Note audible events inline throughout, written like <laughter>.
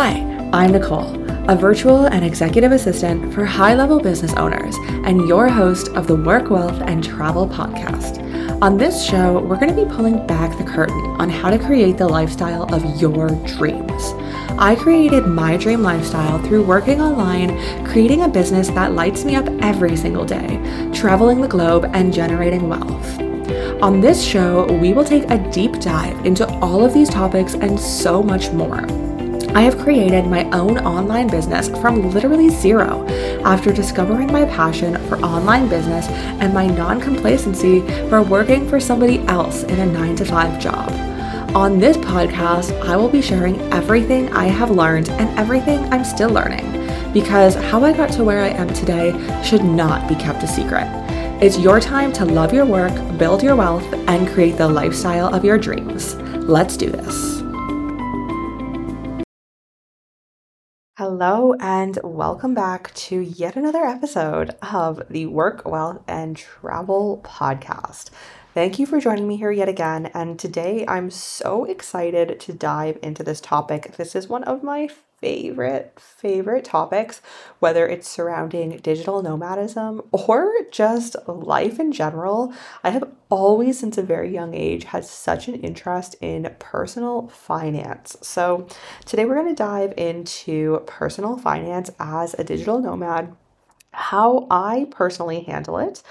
Hi, I'm Nicole, a virtual and executive assistant for high level business owners, and your host of the Work, Wealth, and Travel podcast. On this show, we're going to be pulling back the curtain on how to create the lifestyle of your dreams. I created my dream lifestyle through working online, creating a business that lights me up every single day, traveling the globe, and generating wealth. On this show, we will take a deep dive into all of these topics and so much more. I have created my own online business from literally zero after discovering my passion for online business and my non complacency for working for somebody else in a nine to five job. On this podcast, I will be sharing everything I have learned and everything I'm still learning because how I got to where I am today should not be kept a secret. It's your time to love your work, build your wealth, and create the lifestyle of your dreams. Let's do this. Hello, and welcome back to yet another episode of the Work, Wealth, and Travel podcast. Thank you for joining me here yet again. And today I'm so excited to dive into this topic. This is one of my favorite, favorite topics, whether it's surrounding digital nomadism or just life in general. I have always, since a very young age, had such an interest in personal finance. So, today we're going to dive into personal finance as a digital nomad how I personally handle it.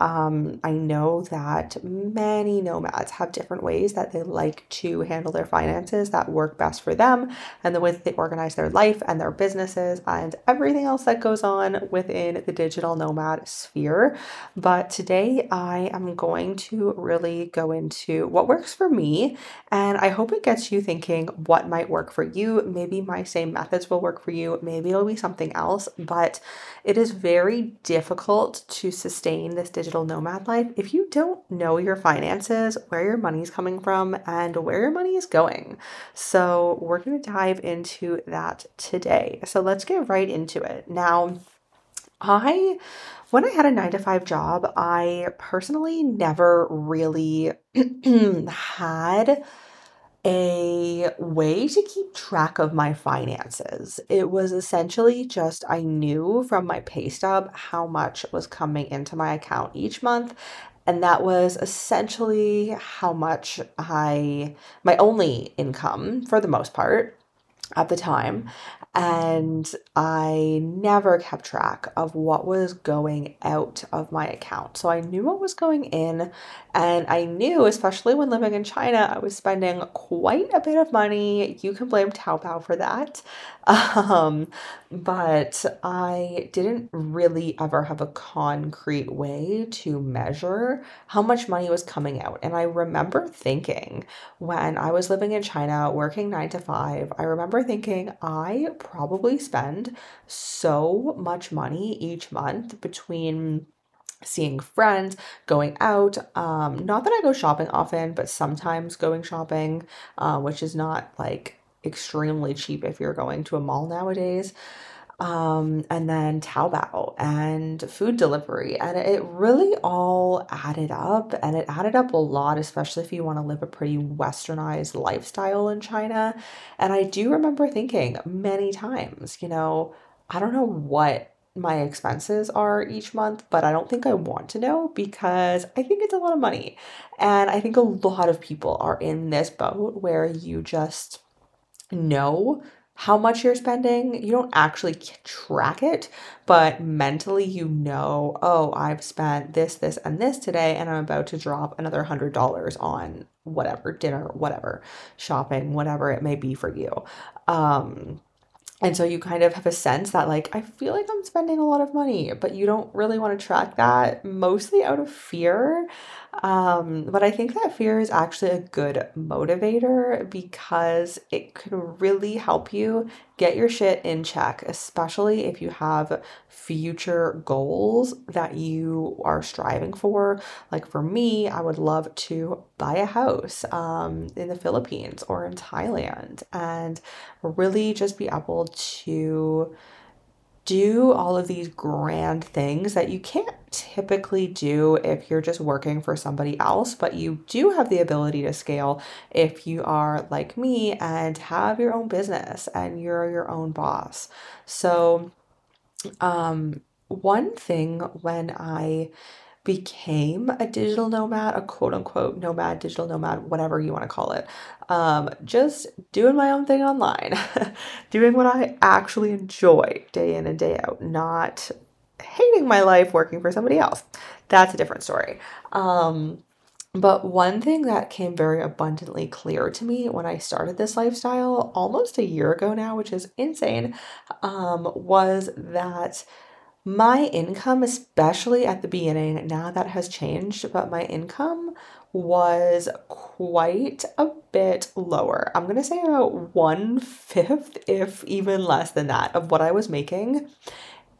Um, I know that many nomads have different ways that they like to handle their finances that work best for them and the way that they organize their life and their businesses and everything else that goes on within the digital nomad sphere. But today I am going to really go into what works for me and I hope it gets you thinking what might work for you. Maybe my same methods will work for you, maybe it'll be something else, but it is very difficult to sustain this digital nomad life if you don't know your finances, where your money's coming from, and where your money is going. So, we're going to dive into that today. So, let's get right into it. Now, I when I had a 9 to 5 job, I personally never really <clears throat> had a way to keep track of my finances. It was essentially just I knew from my pay stub how much was coming into my account each month. And that was essentially how much I, my only income for the most part at the time and I never kept track of what was going out of my account. So I knew what was going in, and I knew, especially when living in China, I was spending quite a bit of money. You can blame Taobao for that. <laughs> Um, but I didn't really ever have a concrete way to measure how much money was coming out. And I remember thinking when I was living in China, working nine to five, I remember thinking I probably spend so much money each month between seeing friends, going out. Um, not that I go shopping often, but sometimes going shopping, uh, which is not like extremely cheap if you're going to a mall nowadays um, and then Taobao and food delivery. And it really all added up and it added up a lot, especially if you want to live a pretty westernized lifestyle in China. And I do remember thinking many times, you know, I don't know what my expenses are each month, but I don't think I want to know because I think it's a lot of money. And I think a lot of people are in this boat where you just know how much you're spending. You don't actually track it, but mentally you know, oh, I've spent this, this, and this today, and I'm about to drop another hundred dollars on whatever, dinner, whatever, shopping, whatever it may be for you. Um, and so you kind of have a sense that, like, I feel like I'm spending a lot of money, but you don't really want to track that mostly out of fear. Um, but I think that fear is actually a good motivator because it can really help you get your shit in check, especially if you have future goals that you are striving for. Like for me, I would love to buy a house um, in the Philippines or in Thailand and really just be able to do all of these grand things that you can't typically do if you're just working for somebody else, but you do have the ability to scale if you are like me and have your own business and you're your own boss. So, um, one thing when I became a digital nomad, a quote unquote nomad, digital nomad, whatever you want to call it. Um, just doing my own thing online, <laughs> doing what I actually enjoy day in and day out, not hating my life working for somebody else. That's a different story. Um, but one thing that came very abundantly clear to me when I started this lifestyle almost a year ago now, which is insane, um, was that my income, especially at the beginning, now that has changed, but my income was quite a bit lower. I'm gonna say about one fifth, if even less than that, of what I was making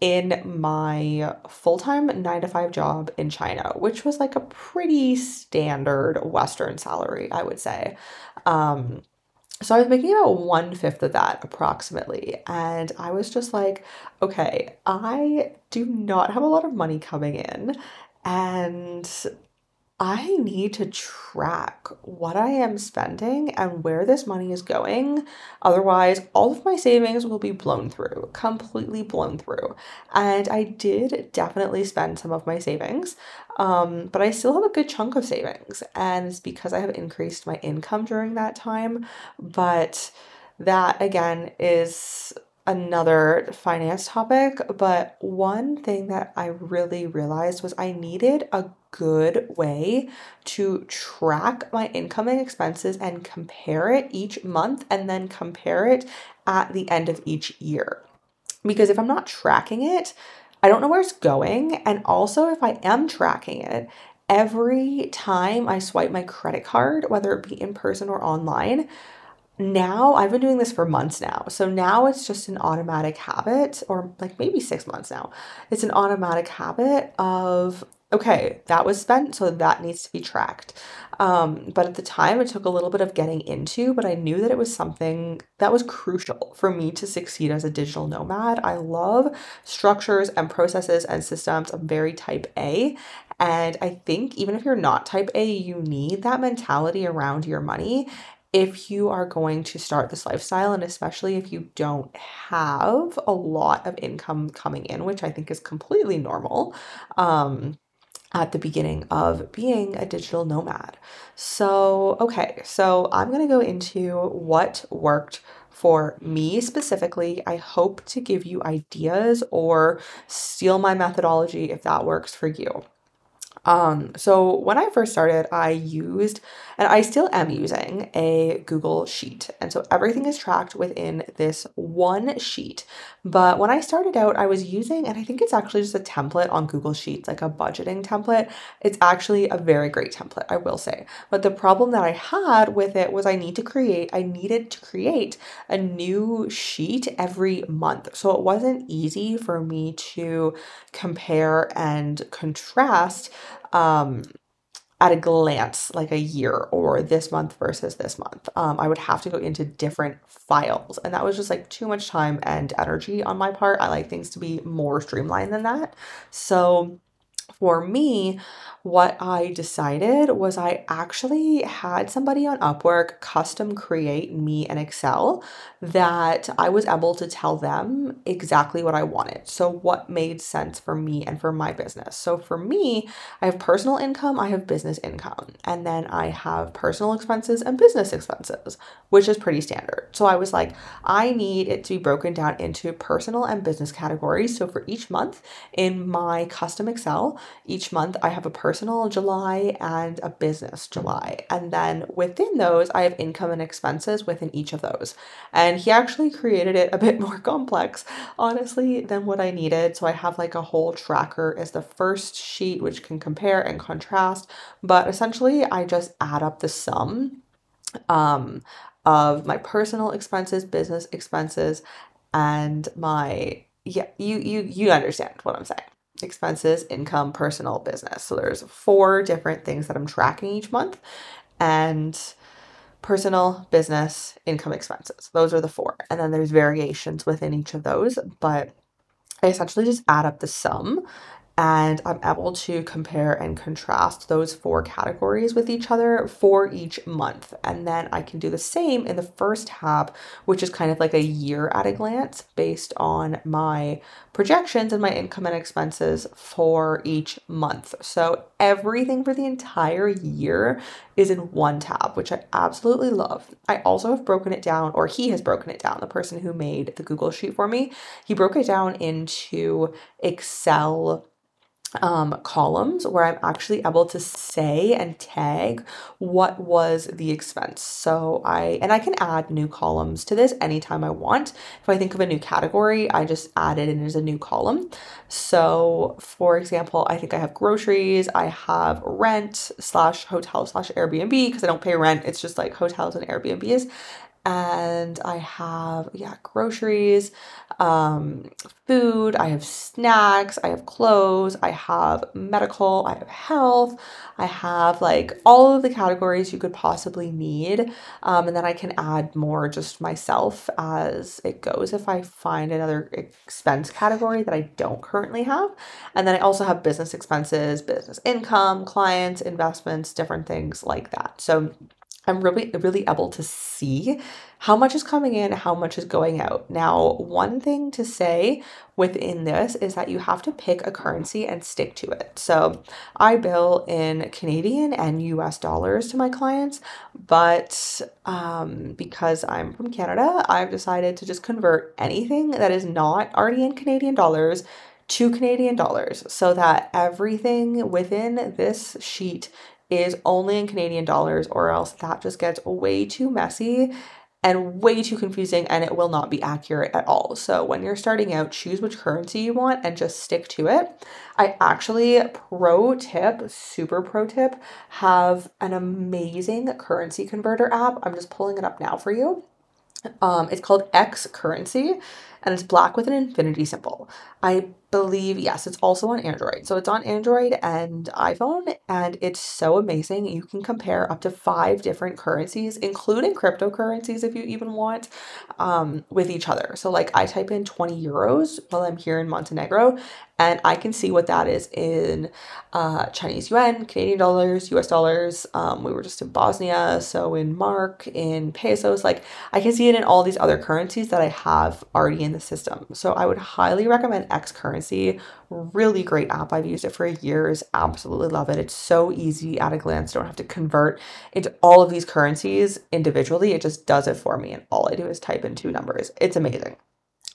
in my full time nine to five job in China, which was like a pretty standard Western salary, I would say. Um, so I was making about one fifth of that approximately. And I was just like, okay, I do not have a lot of money coming in. And I need to track what I am spending and where this money is going. Otherwise, all of my savings will be blown through, completely blown through. And I did definitely spend some of my savings, um, but I still have a good chunk of savings. And it's because I have increased my income during that time. But that again is another finance topic, but one thing that I really realized was I needed a good way to track my income and expenses and compare it each month and then compare it at the end of each year. Because if I'm not tracking it, I don't know where it's going. And also, if I am tracking it, every time I swipe my credit card, whether it be in person or online, now I've been doing this for months now. So now it's just an automatic habit, or like maybe six months now. It's an automatic habit of, okay, that was spent, so that needs to be tracked. Um, but at the time, it took a little bit of getting into, but I knew that it was something that was crucial for me to succeed as a digital nomad. I love structures and processes and systems. I'm very type A. And I think even if you're not type A, you need that mentality around your money if you are going to start this lifestyle, and especially if you don't have a lot of income coming in, which I think is completely normal. Um, at the beginning of being a digital nomad. So, okay, so I'm gonna go into what worked for me specifically. I hope to give you ideas or steal my methodology if that works for you. Um, so when I first started, I used, and I still am using, a Google Sheet. And so everything is tracked within this one sheet. But when I started out, I was using, and I think it's actually just a template on Google Sheets, like a budgeting template. It's actually a very great template, I will say. But the problem that I had with it was I need to create, I needed to create a new sheet every month. So it wasn't easy for me to compare and contrast um, at a glance, like a year or this month versus this month. Um, I would have to go into different files, and that was just like too much time and energy on my part. I like things to be more streamlined than that. So for me, what I decided was I actually had somebody on Upwork custom create me an Excel that I was able to tell them exactly what I wanted. So, what made sense for me and for my business. So, for me, I have personal income, I have business income, and then I have personal expenses and business expenses, which is pretty standard. So, I was like, I need it to be broken down into personal and business categories. So, for each month in my custom Excel, each month I have a personal July and a business July. And then within those, I have income and expenses within each of those. And he actually created it a bit <laughs> more complex, honestly, than what I needed. So I have like a whole tracker as the first sheet, which can compare and contrast. But essentially, I just add up the sum um, of my personal expenses, business expenses, and my yeah, you you you understand what I'm saying expenses, income, personal, business. So there's four different things that I'm tracking each month and personal, business, income, expenses. Those are the four. And then there's variations within each of those, but I essentially just add up the sum and I'm able to compare and contrast those four categories with each other for each month. And then I can do the same in the first tab, which is kind of like a year at a glance based on my projections and my income and expenses for each month. So everything for the entire year is in one tab, which I absolutely love. I also have broken it down, or he has broken it down, the person who made the Google Sheet for me, he broke it down into Excel um, columns where I'm actually able to say and tag what was the expense. So I, and I can add new columns to this anytime I want. If I think of a new category, I just add it in as a new column. So for example, I think I have groceries, I have rent slash hotel slash Airbnb because I don't pay rent. It's just like hotels and Airbnbs and I have yeah groceries, um, food. I have snacks. I have clothes. I have medical. I have health. I have like all of the categories you could possibly need, um, and then I can add more just myself as it goes if I find another expense category that I don't currently have, and then I also have business expenses, business income, clients, investments, different things like that. So I'm really, really able to see how much is coming in, how much is going out. Now, one thing to say within this is that you have to pick a currency and stick to it. So I bill in Canadian and US dollars to my clients, but um, because I'm from Canada, I've decided to just convert anything that is not already in Canadian dollars to Canadian dollars so that everything within this sheet is only in Canadian dollars, or else that just gets way too messy and way too confusing and it will not be accurate at all. So when you're starting out, choose which currency you want and just stick to it. I actually, pro tip, super pro tip, have an amazing currency converter app. I'm just pulling it up now for you. Um, it's called X Currency and it's black with an infinity symbol. I believe, yes, it's also on Android. So it's on Android and iPhone, and it's so amazing. You can compare up to five different currencies, including cryptocurrencies if you even want, um, with each other. So, like, I type in 20 euros while I'm here in Montenegro, and I can see what that is in uh, Chinese yuan, Canadian dollars, US dollars. Um, we were just in Bosnia, so in mark, in pesos. Like, I can see it in all these other currencies that I have already in the system. So, I would highly recommend X Currency. Really great app. I've used it for years. Absolutely love it. It's so easy at a glance. Don't have to convert into all of these currencies individually. It just does it for me. And all I do is type in two numbers. It's amazing.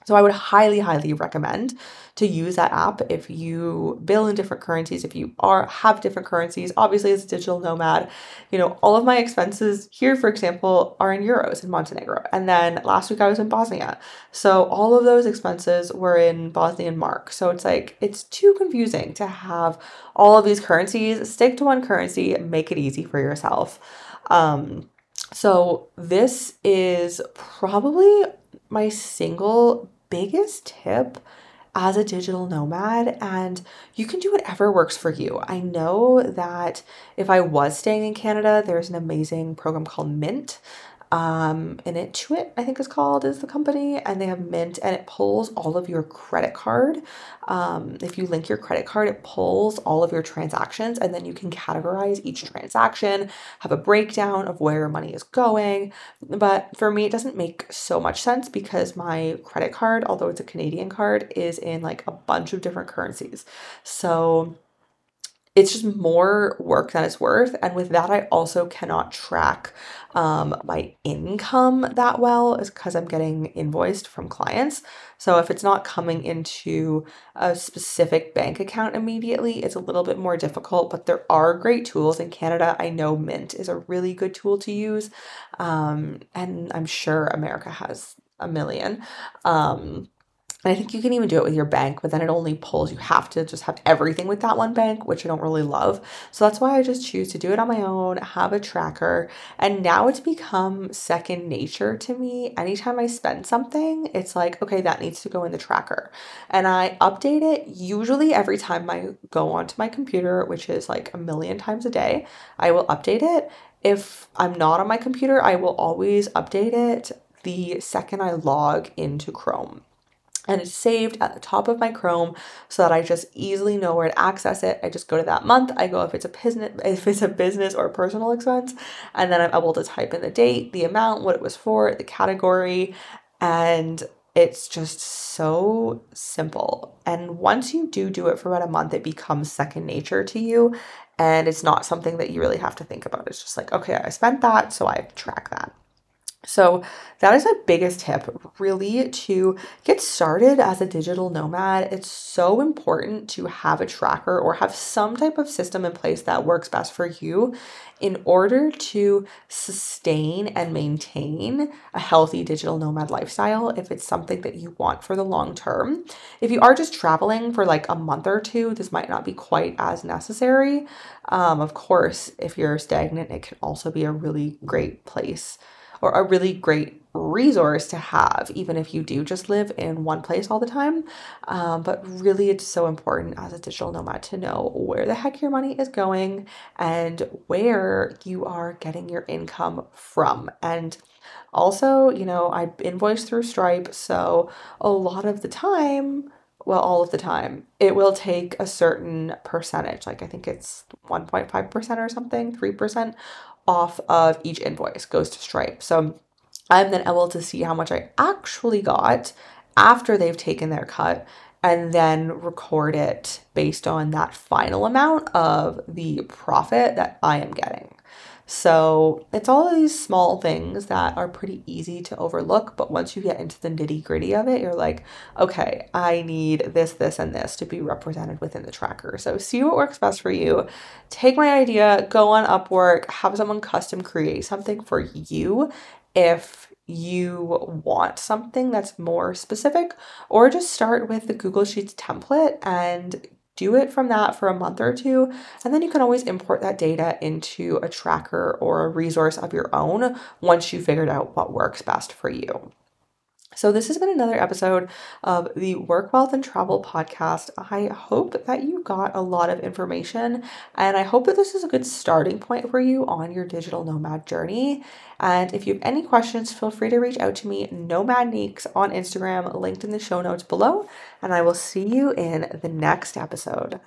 So I would highly, highly recommend to use that app if you bill in different currencies, if you are have different currencies. Obviously, as a digital nomad, you know, all of my expenses here, for example, are in euros in Montenegro. And then last week I was in Bosnia. So all of those expenses were in Bosnian mark. So it's like it's too confusing to have all of these currencies. Stick to one currency, make it easy for yourself. Um, so this is probably my single biggest tip as a digital nomad and you can do whatever works for you. I know that if I was staying in Canada, there's an amazing program called Mint um, and Intuit, I think is called, is the company, and they have Mint, and it pulls all of your credit card. Um, if you link your credit card, it pulls all of your transactions, and then you can categorize each transaction, have a breakdown of where your money is going. But for me, it doesn't make so much sense because my credit card, although it's a Canadian card, is in like a bunch of different currencies. So it's just more work than it's worth. And with that, I also cannot track um, my income that well, because I'm getting invoiced from clients. So if it's not coming into a specific bank account immediately, it's a little bit more difficult. But there are great tools in Canada. I know Mint is a really good tool to use, um, and I'm sure America has a million. Um, and I think you can even do it with your bank, but then it only pulls. You have to just have everything with that one bank, which I don't really love. So that's why I just choose to do it on my own, have a tracker. And now it's become second nature to me. Anytime I spend something, it's like, okay, that needs to go in the tracker. And I update it usually every time I go onto my computer, which is like a million times a day. I will update it. If I'm not on my computer, I will always update it the second I log into Chrome. And it's saved at the top of my Chrome so that I just easily know where to access it. I just go to that month. I go if it's a business if it's a business or personal expense, and then I'm able to type in the date, the amount, what it was for, the category, and it's just so simple. And once you do do it for about a month, it becomes second nature to you. And it's not something that you really have to think about. It's just like, okay, I spent that, so I track that. So, that is my biggest tip really to get started as a digital nomad. It's so important to have a tracker or have some type of system in place that works best for you in order to sustain and maintain a healthy digital nomad lifestyle if it's something that you want for the long term. If you are just traveling for like a month or two, this might not be quite as necessary. Um, of course, if you're stagnant, it can also be a really great place or a really great resource to have, even if you do just live in one place all the time. Um, but really, it's so important as a digital nomad to know where the heck your money is going and where you are getting your income from. And also, you know, I invoice through Stripe, so a lot of the time, well, all of the time, it will take a certain percentage, like I think it's 1.5% or something, 3% off of each invoice goes to Stripe. So I'm then able to see how much I actually got after they've taken their cut and then record it based on that final amount of the profit that I am getting. So it's all these small things that are pretty easy to overlook, but once you get into the nitty gritty of it, you're like, okay, I need this, this, and this to be represented within the tracker. So see what works best for you. Take my idea, go on Upwork, have someone custom create something for you if you want something that's more specific, or just start with the Google Sheets template and do it from that for a month or two, and then you can always import that data into a tracker or a resource of your own once you figured out what works best for you. So, this has been another episode of the Work, Wealth, and Travel podcast. I hope that you got a lot of information, and I hope that this is a good starting point for you on your digital nomad journey. And if you have any questions, feel free to reach out to me, Nomad Neeks, on Instagram, linked in the show notes below. And I will see you in the next episode.